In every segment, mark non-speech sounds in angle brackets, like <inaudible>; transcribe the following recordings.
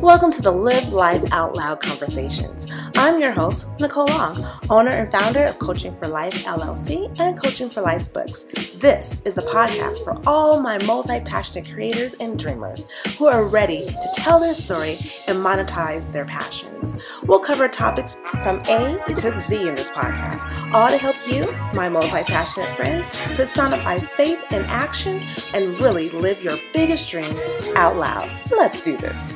Welcome to the Live Life Out Loud Conversations. I'm your host, Nicole Long, owner and founder of Coaching for Life LLC and Coaching for Life Books. This is the podcast for all my multi passionate creators and dreamers who are ready to tell their story and monetize their passions. We'll cover topics from A to Z in this podcast, all to help you, my multi passionate friend, personify faith in action and really live your biggest dreams out loud. Let's do this.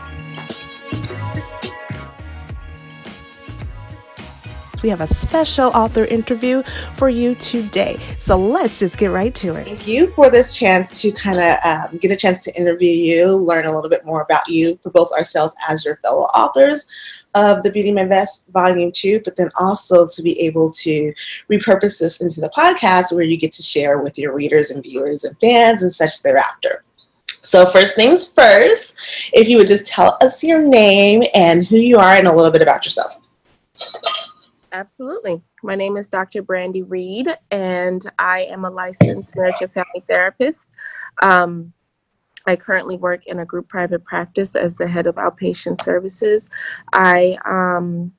We have a special author interview for you today. So let's just get right to it. Thank you for this chance to kind of um, get a chance to interview you, learn a little bit more about you for both ourselves as your fellow authors of the Beauty in My Mess Volume 2, but then also to be able to repurpose this into the podcast where you get to share with your readers and viewers and fans and such thereafter. So, first things first, if you would just tell us your name and who you are and a little bit about yourself. Absolutely. My name is Dr. Brandy Reed, and I am a licensed marriage and family therapist. Um, I currently work in a group private practice as the head of outpatient services. I um,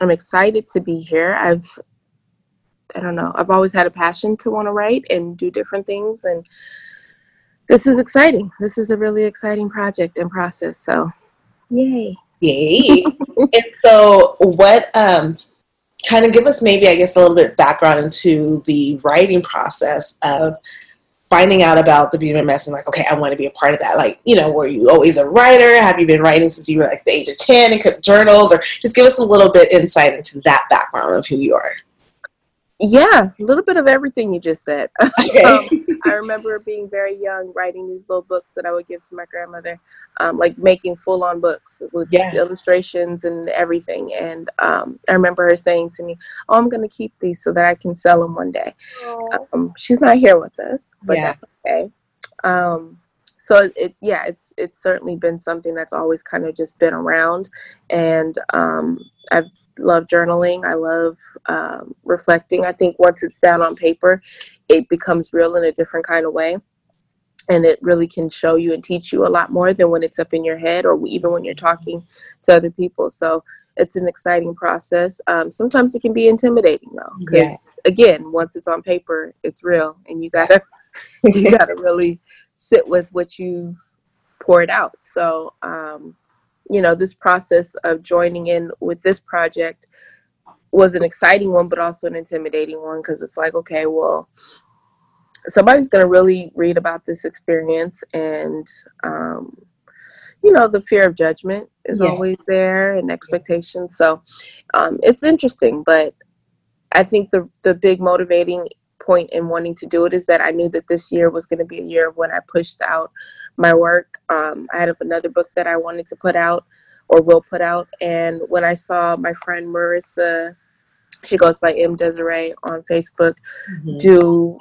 am excited to be here. I've I don't know. I've always had a passion to want to write and do different things, and this is exciting. This is a really exciting project and process. So, yay! Yay! and so, what um, kind of give us maybe, I guess, a little bit background into the writing process of finding out about the Mess and like, okay, I want to be a part of that. Like, you know, were you always a writer? Have you been writing since you were like the age of 10 and kept journals? Or just give us a little bit insight into that background of who you are. Yeah, a little bit of everything you just said. <laughs> Okay. um, I <laughs> remember being very young, writing these little books that I would give to my grandmother, um, like making full on books with yeah. illustrations and everything. And um, I remember her saying to me, Oh, I'm going to keep these so that I can sell them one day. Um, she's not here with us, but yeah. that's okay. Um, so it, yeah, it's it's certainly been something that's always kind of just been around, and um, I've love journaling. I love um, reflecting. I think once it's down on paper, it becomes real in a different kind of way. And it really can show you and teach you a lot more than when it's up in your head or even when you're talking to other people. So it's an exciting process. Um, sometimes it can be intimidating though, because again, once it's on paper, it's real, and you gotta <laughs> you gotta really sit with what you poured out. So um, you know, this process of joining in with this project was an exciting one, but also an intimidating one because it's like, okay, well, somebody's going to really read about this experience and, um, you know, the fear of judgment is yeah. always there and expectations. So um, it's interesting, but I think the the big motivating point in wanting to do it is that I knew that this year was going to be a year when I pushed out my work. Um, I had another book that I wanted to put out or will put out. And when I saw my friend Marissa, she goes by M Desiree on Facebook, mm-hmm. do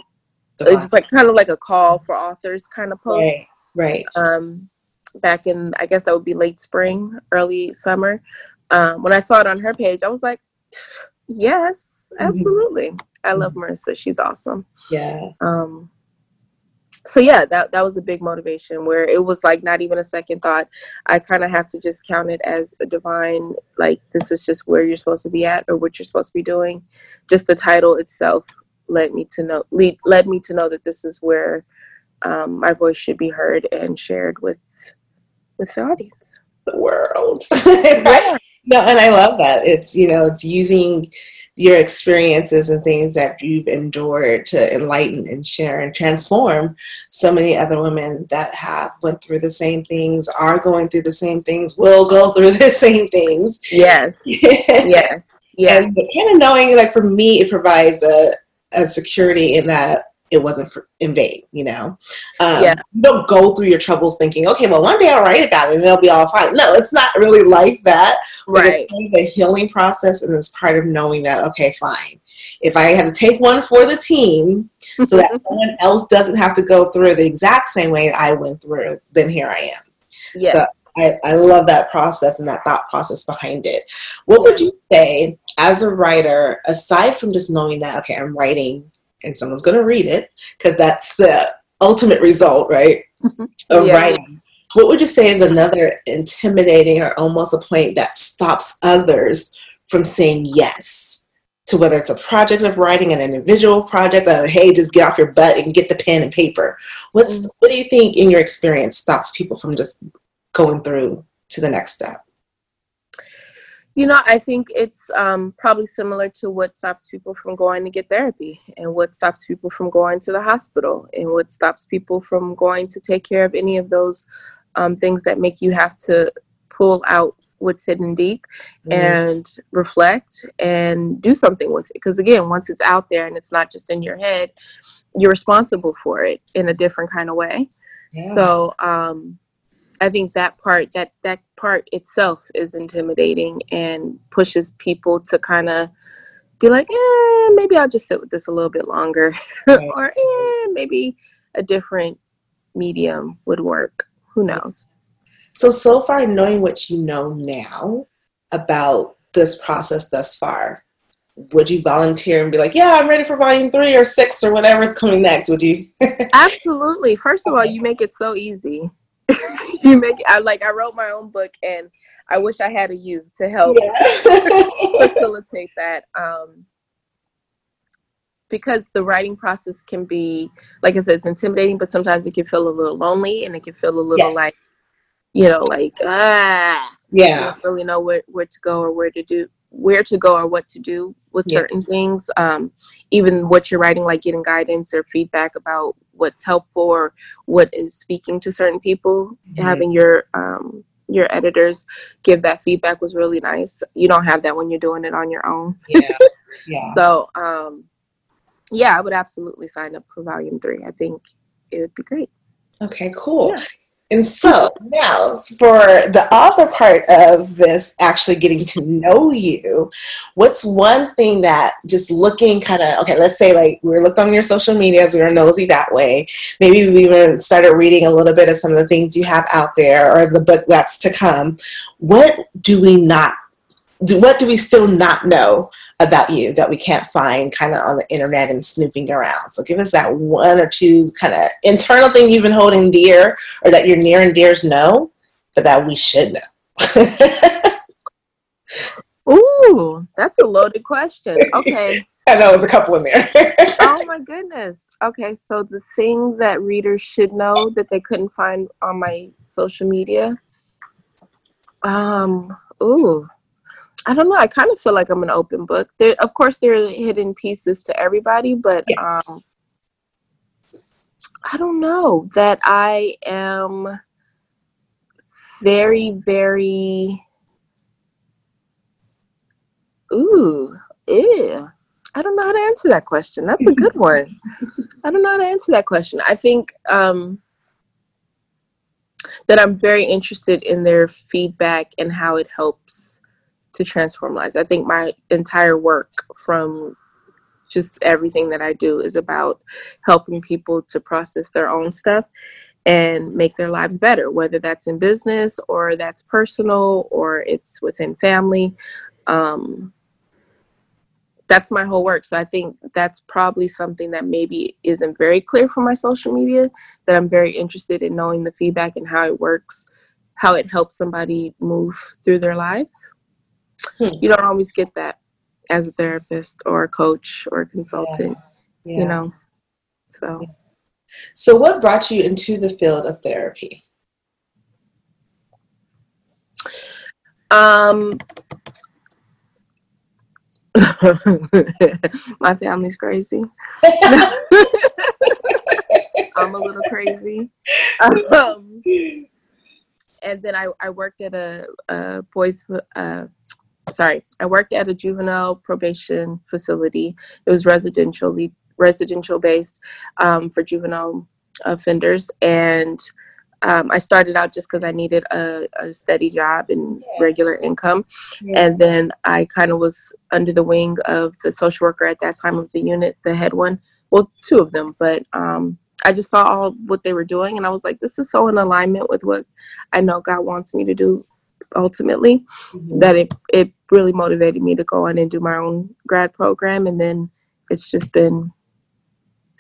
it was like kind of like a call for authors kind of post. Right. Right. Um, back in I guess that would be late spring, early summer. Um, when I saw it on her page, I was like, yes, mm-hmm. absolutely. Mm-hmm. I love mm-hmm. Marissa. She's awesome. Yeah. Um, so yeah, that that was a big motivation where it was like not even a second thought. I kind of have to just count it as a divine, like this is just where you're supposed to be at or what you're supposed to be doing. Just the title itself led me to know lead, led me to know that this is where um, my voice should be heard and shared with with the audience. The world. <laughs> yeah. No, and I love that. It's you know, it's using your experiences and things that you've endured to enlighten and share and transform so many other women that have went through the same things are going through the same things will go <laughs> through the same things. Yes. Yes. <laughs> Yes and kind of knowing like for me it provides a, a security in that it wasn't for, in vain, you know. Um, yeah. You don't go through your troubles thinking, okay, well, one day I'll write about it and it'll be all fine. No, it's not really like that. Right. It's the healing process, and it's part of knowing that, okay, fine. If I had to take one for the team so that <laughs> someone else doesn't have to go through the exact same way I went through, then here I am. Yes. So I, I love that process and that thought process behind it. What would you say as a writer, aside from just knowing that, okay, I'm writing and someone's going to read it because that's the ultimate result, right? <laughs> of writing. what would you say is another intimidating or almost a point that stops others from saying yes to whether it's a project of writing, an individual project, a hey, just get off your butt and get the pen and paper. What's mm-hmm. what do you think in your experience stops people from just going through to the next step? You know, I think it's um, probably similar to what stops people from going to get therapy, and what stops people from going to the hospital, and what stops people from going to take care of any of those um, things that make you have to pull out what's hidden deep mm-hmm. and reflect and do something with it. Because again, once it's out there and it's not just in your head, you're responsible for it in a different kind of way. Yes. So um, I think that part that that part itself is intimidating and pushes people to kind of be like, eh, maybe I'll just sit with this a little bit longer, right. <laughs> or eh, maybe a different medium would work. Who knows? So, so far, knowing what you know now about this process thus far, would you volunteer and be like, yeah, I'm ready for volume three or six or whatever is coming next? Would you? <laughs> Absolutely. First of all, you make it so easy. <laughs> you make I like I wrote my own book and I wish I had a you to help yeah. <laughs> facilitate that. Um, because the writing process can be, like I said, it's intimidating, but sometimes it can feel a little lonely and it can feel a little yes. like you know, like ah, yeah, don't really know where where to go or where to do where to go or what to do with yeah. certain things. Um, even what you're writing, like getting guidance or feedback about what's helpful or what is speaking to certain people. Mm-hmm. Having your um, your editors give that feedback was really nice. You don't have that when you're doing it on your own. Yeah. <laughs> yeah. so um, yeah, I would absolutely sign up for volume three. I think it would be great. Okay, cool. Yeah. And so now for the other part of this actually getting to know you, what's one thing that just looking kind of okay, let's say like we were looked on your social medias, we were nosy that way. Maybe we even started reading a little bit of some of the things you have out there or the book that's to come. What do we not do what do we still not know about you that we can't find kind of on the internet and snooping around? So give us that one or two kind of internal thing you've been holding dear or that your near and dears know, but that we should know. <laughs> Ooh, that's a loaded question. Okay. <laughs> I know there's a couple in there. <laughs> oh my goodness. Okay, so the thing that readers should know that they couldn't find on my social media. Um, ooh. I don't know. I kind of feel like I'm an open book. There, of course, there are hidden pieces to everybody, but yes. um, I don't know that I am very, very. Ooh, yeah. I don't know how to answer that question. That's a good <laughs> one. I don't know how to answer that question. I think um, that I'm very interested in their feedback and how it helps to transform lives. I think my entire work from just everything that I do is about helping people to process their own stuff and make their lives better, whether that's in business or that's personal or it's within family. Um, that's my whole work. So I think that's probably something that maybe isn't very clear for my social media that I'm very interested in knowing the feedback and how it works, how it helps somebody move through their life. Hmm. You don't always get that as a therapist or a coach or a consultant, yeah. Yeah. you know. So So what brought you into the field of therapy? Um <laughs> my family's crazy. <laughs> I'm a little crazy. Um, and then I, I worked at a, a boys uh, sorry, I worked at a juvenile probation facility. It was residentially residential based um, for juvenile offenders, and um, I started out just because I needed a, a, steady job and regular income, yeah. and then I kind of was under the wing of the social worker at that time of the unit, the head one. Well, two of them, but um, I just saw all what they were doing, and I was like, this is so in alignment with what I know God wants me to do ultimately mm-hmm. that it, it really motivated me to go on and do my own grad program and then it's just been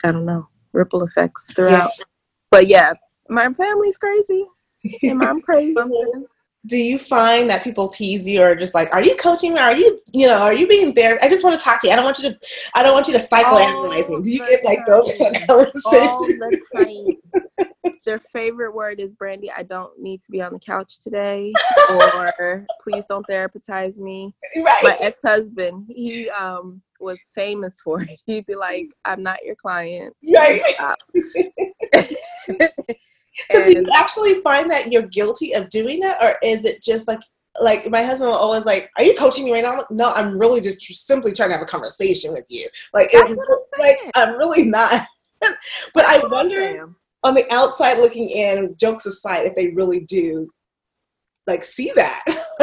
i don't know ripple effects throughout yeah. but yeah my family's crazy and I'm crazy? <laughs> do you find that people tease you or just like, are you coaching me? Are you, you know, are you being there? I just want to talk to you. I don't want you to, I don't want you to psychoanalyze me. Do you get like those kind of conversations? Their favorite word is Brandy. I don't need to be on the couch today, or please don't therapize me. Right. My ex-husband, he um was famous for it. He'd be like, "I'm not your client." Right. <laughs> So do you actually find that you're guilty of doing that, or is it just like like my husband will always like, "Are you coaching me right now?" I'm like, no, I'm really just simply trying to have a conversation with you. Like, it's, I'm like I'm really not. <laughs> but I wonder on the outside looking in, jokes aside, if they really do like see that. <laughs>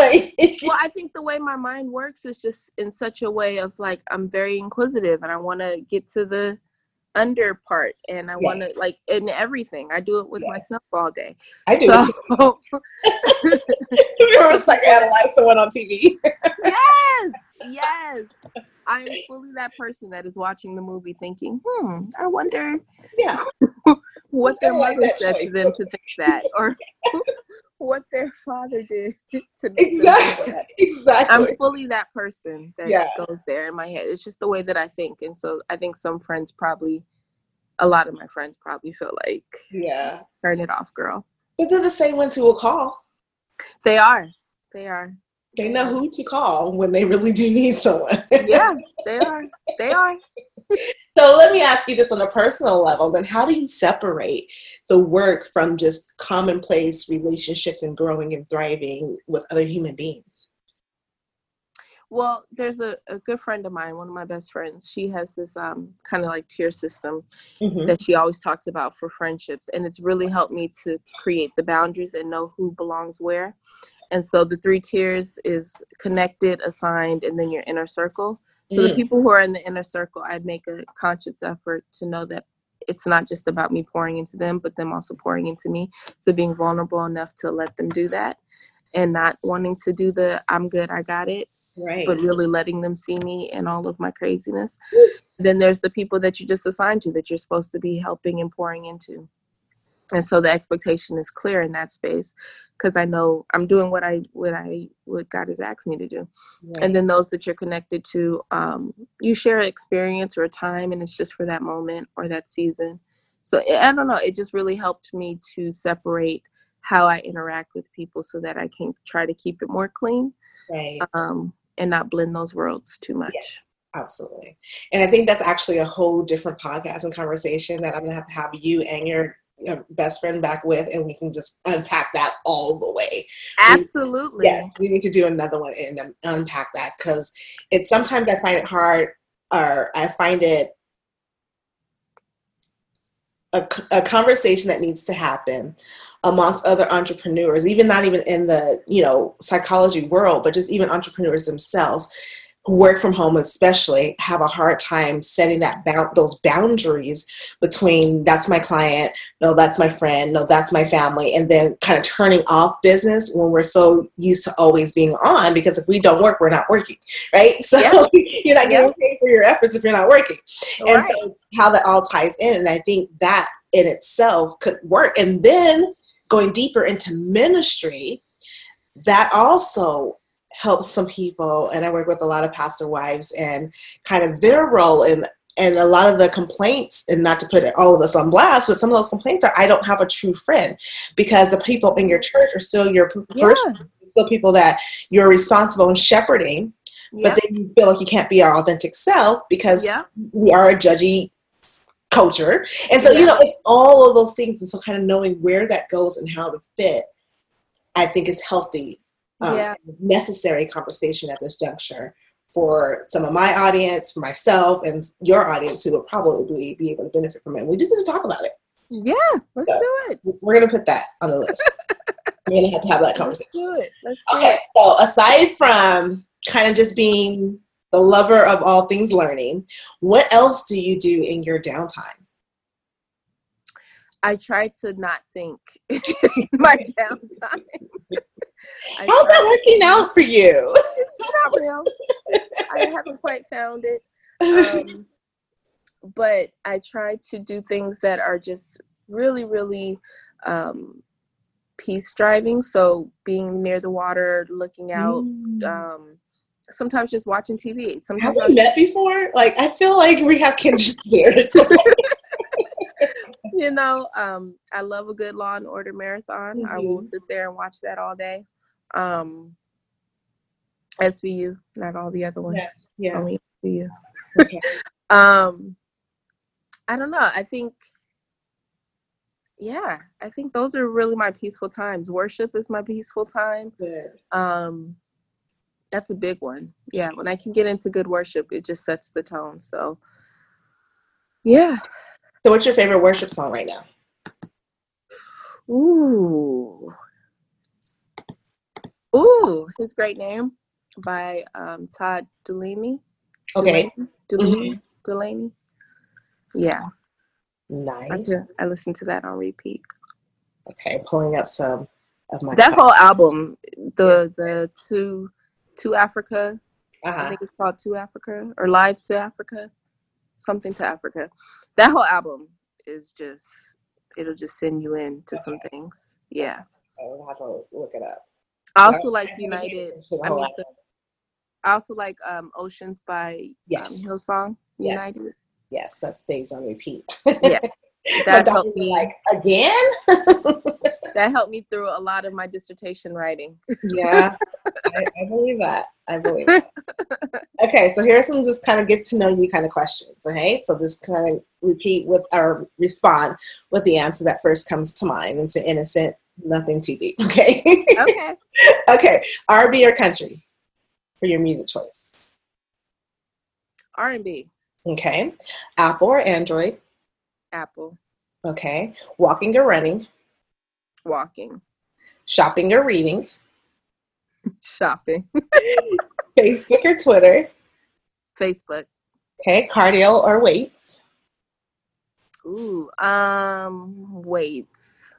well, I think the way my mind works is just in such a way of like I'm very inquisitive and I want to get to the under part and I yeah. want to like in everything. I do it with yeah. myself all day. I do. So, you ever psychoanalyze someone on TV? yes, yes. I'm fully that person that is watching the movie thinking, hmm, I wonder yeah. <laughs> what their mother said to them to think that or <laughs> what their <laughs> father did <laughs> to me. exactly. Exactly. I'm fully that person that yeah. goes there in my head. It's just the way that I think. And so I think some friends probably a lot of my friends probably feel like Yeah. Turn it off, girl. But they're the same ones who will call. They are. They are. They know who to call when they really do need someone. yeah, <laughs> they are. They are. So let me ask you this on a personal level then how do you separate the work from just commonplace relationships and growing and thriving with other human beings? Well there's a, a good friend of mine one of my best friends she has this um, kind of like tier system mm-hmm. that she always talks about for friendships and it's really helped me to create the boundaries and know who belongs where. And so the three tiers is connected assigned and then your inner circle so mm. the people who are in the inner circle i make a conscious effort to know that it's not just about me pouring into them but them also pouring into me. So being vulnerable enough to let them do that and not wanting to do the i'm good i got it right. but really letting them see me and all of my craziness. Then there's the people that you just assigned to that you're supposed to be helping and pouring into and so the expectation is clear in that space because i know i'm doing what i what i what god has asked me to do right. and then those that you're connected to um, you share an experience or a time and it's just for that moment or that season so i don't know it just really helped me to separate how i interact with people so that i can try to keep it more clean right um, and not blend those worlds too much yes. Absolutely. And I think that's actually a whole different podcast and conversation that I'm going to have to have you and your best friend back with and we can just unpack that all the way. Absolutely. We, yes we need to do another one and um, unpack that because it's sometimes i find it hard or i find it a, a conversation that needs to happen amongst other entrepreneurs even not even in the you know psychology world but just even entrepreneurs themselves work from home especially have a hard time setting that bound those boundaries between that's my client no that's my friend no that's my family and then kind of turning off business when we're so used to always being on because if we don't work we're not working right <laughs> so yeah. you're not getting yeah. paid for your efforts if you're not working and right. so how that all ties in and i think that in itself could work and then going deeper into ministry that also helps some people and i work with a lot of pastor wives and kind of their role in and a lot of the complaints and not to put all of us on blast but some of those complaints are i don't have a true friend because the people in your church are still your yeah. still people that you're responsible in shepherding yeah. but then you feel like you can't be our authentic self because yeah. we are a judgy culture and so you know it's all of those things and so kind of knowing where that goes and how to fit i think is healthy um, yeah. necessary conversation at this juncture for some of my audience, for myself, and your audience who will probably be able to benefit from it. we just need to talk about it. Yeah, let's so do it. We're gonna put that on the list. <laughs> we're gonna have to have that conversation. Let's do it. Let's do okay, it. so aside from kind of just being the lover of all things learning, what else do you do in your downtime? I try to not think <laughs> my <laughs> downtime. How's that working out for you? It's not real. I haven't quite found it. Um, but I try to do things that are just really, really um, peace driving. So being near the water, looking out, mm. um, sometimes just watching TV. Sometimes have we met before? Like I feel like we have kindred <laughs> spirits. you know, um, I love a good Law and Order marathon. Mm-hmm. I will mm-hmm. sit there and watch that all day. Um, SVU, not all the other ones. Yeah, yeah. only SVU. Okay. <laughs> um, I don't know. I think, yeah, I think those are really my peaceful times. Worship is my peaceful time. Good. Um, that's a big one. Yeah, when I can get into good worship, it just sets the tone. So, yeah. So, what's your favorite worship song right now? Ooh. Ooh, his great name by um, Todd Dulaney. Okay. Delaney. Mm-hmm. Dulaney. Yeah. Nice. I, I listened to that on repeat. Okay, pulling up some of my. That whole album, the the two, to Africa. Uh-huh. I think it's called To Africa or Live to Africa, something to Africa. That whole album is just it'll just send you into okay. some things. Yeah. I will have to look it up. I also like United. I, mean, so, I also like um, Oceans by um, yes. um, Hillsong. United. Yes, that stays on repeat. yeah, <laughs> that helped me. Like again. <laughs> that helped me through a lot of my dissertation writing. yeah, I, <laughs> I, believe that. I believe. That. Okay, so here's some just kind of get to know you kind of questions. Okay, so just kind of repeat with or respond with the answer that first comes to mind. It's an innocent, nothing too deep. <laughs> Okay. okay. <laughs> okay. R&B or country for your music choice? R&B. Okay. Apple or Android? Apple. Okay. Walking or running? Walking. Shopping or reading? <laughs> Shopping. Facebook or Twitter? Facebook. Okay. Cardio or weights? Ooh, um, weights.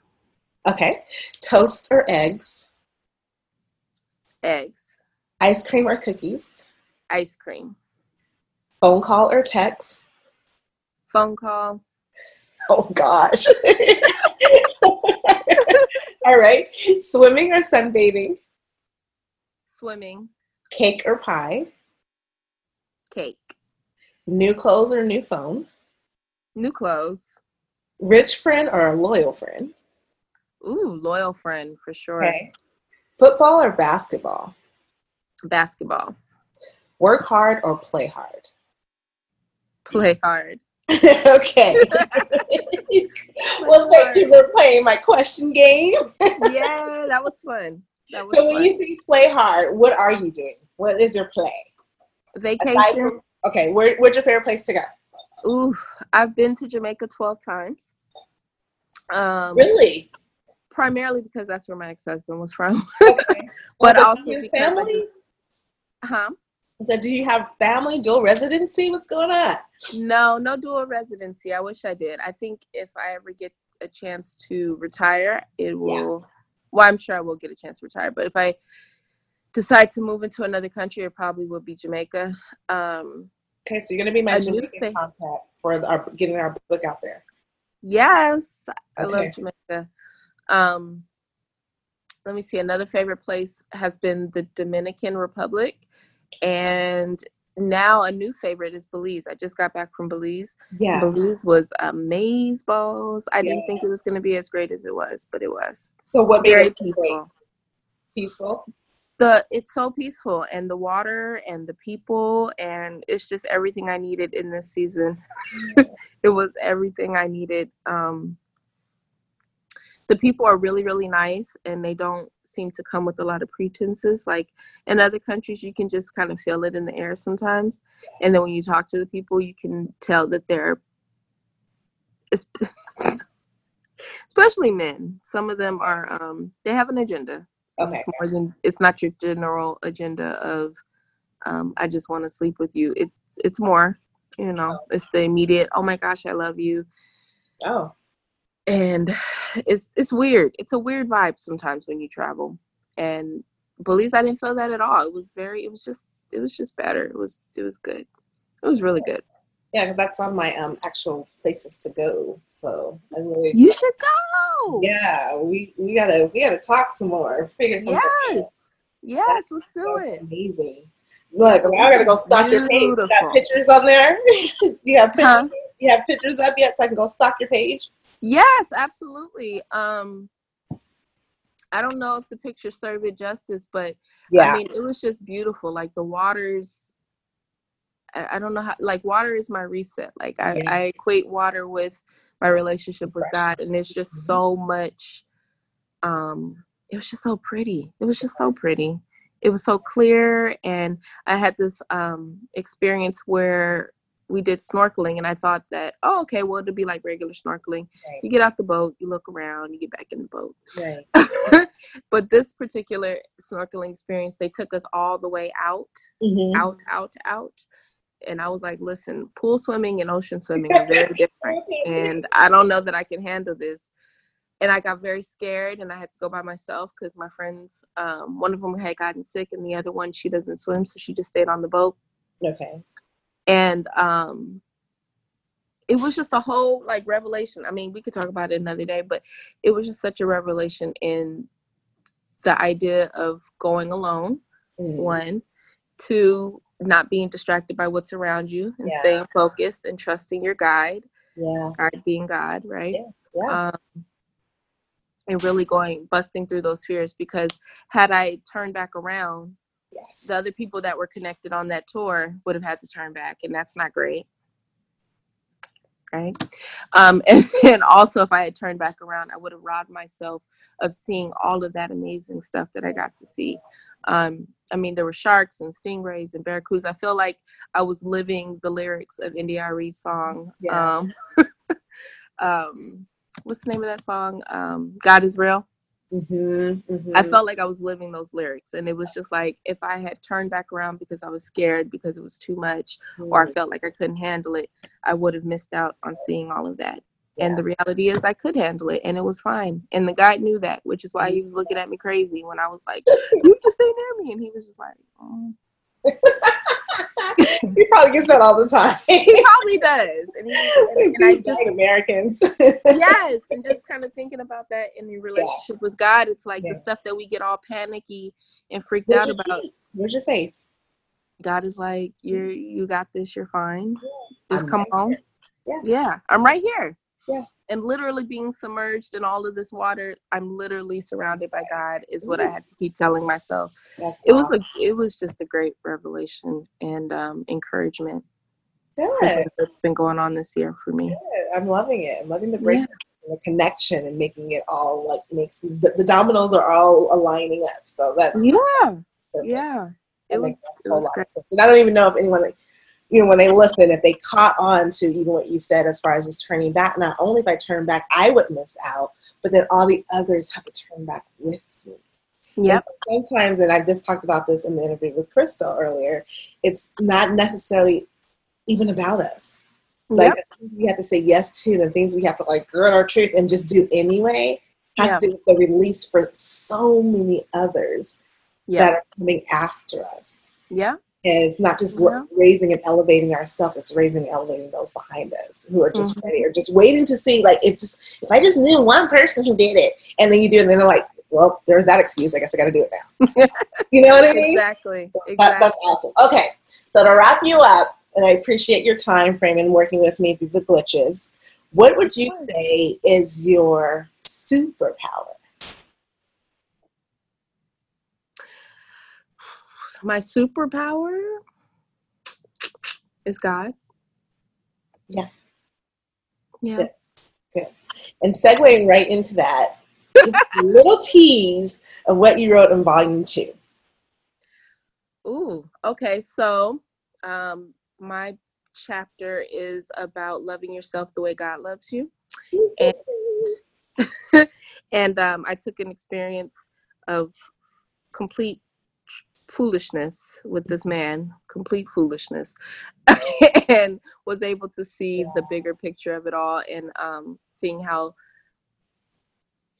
Okay. Toast or eggs? Eggs. Ice cream or cookies? Ice cream. Phone call or text? Phone call. Oh gosh. <laughs> All right. Swimming or sunbathing? Swimming. Cake or pie? Cake. New clothes or new phone? New clothes. Rich friend or a loyal friend? Ooh, loyal friend for sure. Okay. Football or basketball? Basketball. Work hard or play hard? Play hard. <laughs> <laughs> okay. <laughs> well, thank you for playing my question game. yeah, that was fun. That was so, when you say play hard, what are you doing? What is your play? Vacation. From, okay, where, where's your favorite place to go? Ooh, I've been to Jamaica 12 times. Um, really? Primarily because that's where my ex husband was from. <laughs> Okay. but also because family? Just, huh? So, do you have family dual residency? What's going on? No, no dual residency. I wish I did. I think if I ever get a chance to retire, it will. Yeah. Well, I'm sure I will get a chance to retire. But if I decide to move into another country, it probably will be Jamaica. Um, okay, so you're going to be my Jamaican contact for our, getting our book out there. Yes, I okay. love Jamaica. Um, let me see. Another favorite place has been the Dominican Republic. And now a new favorite is Belize. I just got back from Belize. Yeah. Belize was amaze balls. I yeah. didn't think it was going to be as great as it was, but it was. So what very peaceful. Peaceful. The it's so peaceful and the water and the people and it's just everything I needed in this season. <laughs> it was everything I needed. Um the people are really really nice and they don't seem to come with a lot of pretenses. Like in other countries, you can just kind of feel it in the air sometimes. And then when you talk to the people, you can tell that they're, <laughs> especially men, some of them are, um, they have an agenda. Okay. It's more than, it's not your general agenda of, um, I just want to sleep with you. It's, it's more, you know, oh. it's the immediate, oh my gosh, I love you. Oh and it's it's weird. It's a weird vibe sometimes when you travel. And Belize, I didn't feel that at all. It was very. It was just. It was just better. It was. It was good. It was really good. Yeah, because that's on my um actual places to go. So I really. You should go. Yeah, we we gotta we gotta talk some more. <laughs> Figure something. Yes, out. yes, That's let's do it. Amazing. Look, I gotta go stalk your page. You got pictures on there? <laughs> you have pictures? Huh? You have pictures up yet, so I can go stalk your page? Yes, absolutely. Um, I don't know if the picture served it justice, but yeah. I mean, it was just beautiful. Like the waters, I, I don't know how, like water is my reset. Like I, yeah. I equate water with my relationship with God, and it's just mm-hmm. so much. Um, it was just so pretty. It was just so pretty. It was so clear, and I had this um, experience where we did snorkeling and I thought that, oh, okay, well, it'd be like regular snorkeling. Right. You get out the boat, you look around, you get back in the boat. Right. <laughs> but this particular snorkeling experience, they took us all the way out, mm-hmm. out, out, out. And I was like, listen, pool swimming and ocean swimming are very <laughs> different. and I don't know that I can handle this. And I got very scared and I had to go by myself because my friends, um, one of them had gotten sick and the other one, she doesn't swim. So she just stayed on the boat. Okay and um it was just a whole like revelation i mean we could talk about it another day but it was just such a revelation in the idea of going alone mm. one two not being distracted by what's around you and yeah. staying focused and trusting your guide yeah guide being god right yeah, yeah. Um, and really going busting through those fears because had i turned back around Yes. The other people that were connected on that tour would have had to turn back, and that's not great. Right. Um, <laughs> and then also, if I had turned back around, I would have robbed myself of seeing all of that amazing stuff that I got to see. Um, I mean, there were sharks and stingrays and barracudas. I feel like I was living the lyrics of India.Arie's song. Yeah. Um, <laughs> um, what's the name of that song? Um, God is real. Mm-hmm, mm-hmm. I felt like I was living those lyrics, and it was just like if I had turned back around because I was scared because it was too much, mm-hmm. or I mm. felt like I couldn't handle it, I would have missed out on seeing all of that. Yeah. And the reality is, I could handle it, and it was fine. And the guy knew that, which is why he was looking at me crazy when I was like, "You just stay near me," and he was just like, oh. <laughs> <laughs> he probably gets that all the time. he probably does. And, <laughs> and, and I just Americans. yes, and just <laughs> kind of thinking about that in your relationship yeah. with God, it's like yeah. the stuff that we get all panicky and freaked Where's out about. Faith? Where's your faith? God is like, you you got this. You're fine. Yeah. Just I'm come right home. Yeah. yeah, I'm right here. Yeah and literally being submerged in all of this water i'm literally surrounded by god is what i had to keep telling myself That's it was a it was just a great revelation and um, encouragement Good. that's been going on this year for me Good. i'm loving it i'm loving the break yeah. the connection and making it all like makes the, the dominoes are all aligning up so that's yeah perfect. yeah it was, it was great. and i don't even know if anyone like you know, when they listen, if they caught on to even what you said as far as just turning back, not only if I turn back, I would miss out, but then all the others have to turn back with me. Yeah. Sometimes, and I just talked about this in the interview with Crystal earlier, it's not necessarily even about us. Like yep. we have to say yes to the things we have to like gird our truth and just do anyway has yeah. to do with the release for so many others yeah. that are coming after us. Yeah. And it's not just yeah. raising and elevating ourselves; it's raising and elevating those behind us who are just mm-hmm. ready or just waiting to see. Like if just if I just knew one person who did it, and then you do, it, and then they're like, "Well, there's that excuse. I guess I got to do it now." <laughs> you know what I mean? Exactly. exactly. That, that's awesome. Okay, so to wrap you up, and I appreciate your time frame and working with me through the glitches. What would you say is your superpower? My superpower is God. Yeah. Yeah. Good. Good. And segueing right into that, a <laughs> little tease of what you wrote in volume two. Ooh, okay. So, um, my chapter is about loving yourself the way God loves you. And, <laughs> and um, I took an experience of complete foolishness with this man, complete foolishness, <laughs> and was able to see yeah. the bigger picture of it all and um, seeing how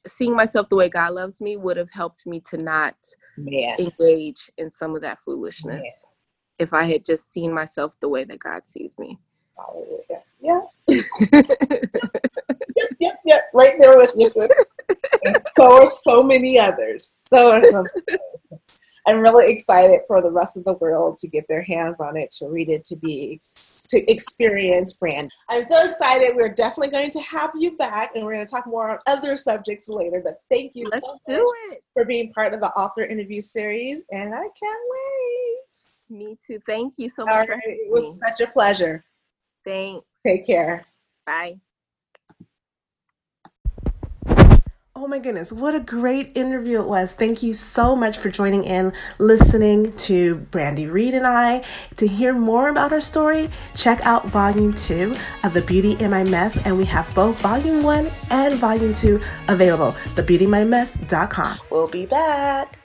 seeing myself the way God loves me would have helped me to not Man. engage in some of that foolishness Man. if I had just seen myself the way that God sees me. Yeah. <laughs> yep, yep, yep. Right there with you, and so are so many others. So are some. <laughs> I'm really excited for the rest of the world to get their hands on it, to read it, to be to experience brand. I'm so excited. We're definitely going to have you back, and we're going to talk more on other subjects later. But thank you Let's so do it. for being part of the author interview series, and I can't wait. Me too. Thank you so much All for right. It was such a pleasure. Thanks. Take care. Bye. Oh my goodness, what a great interview it was. Thank you so much for joining in, listening to Brandy Reed and I. To hear more about our story, check out volume two of The Beauty in My Mess, and we have both volume one and volume two available. TheBeautyMyMess.com. We'll be back.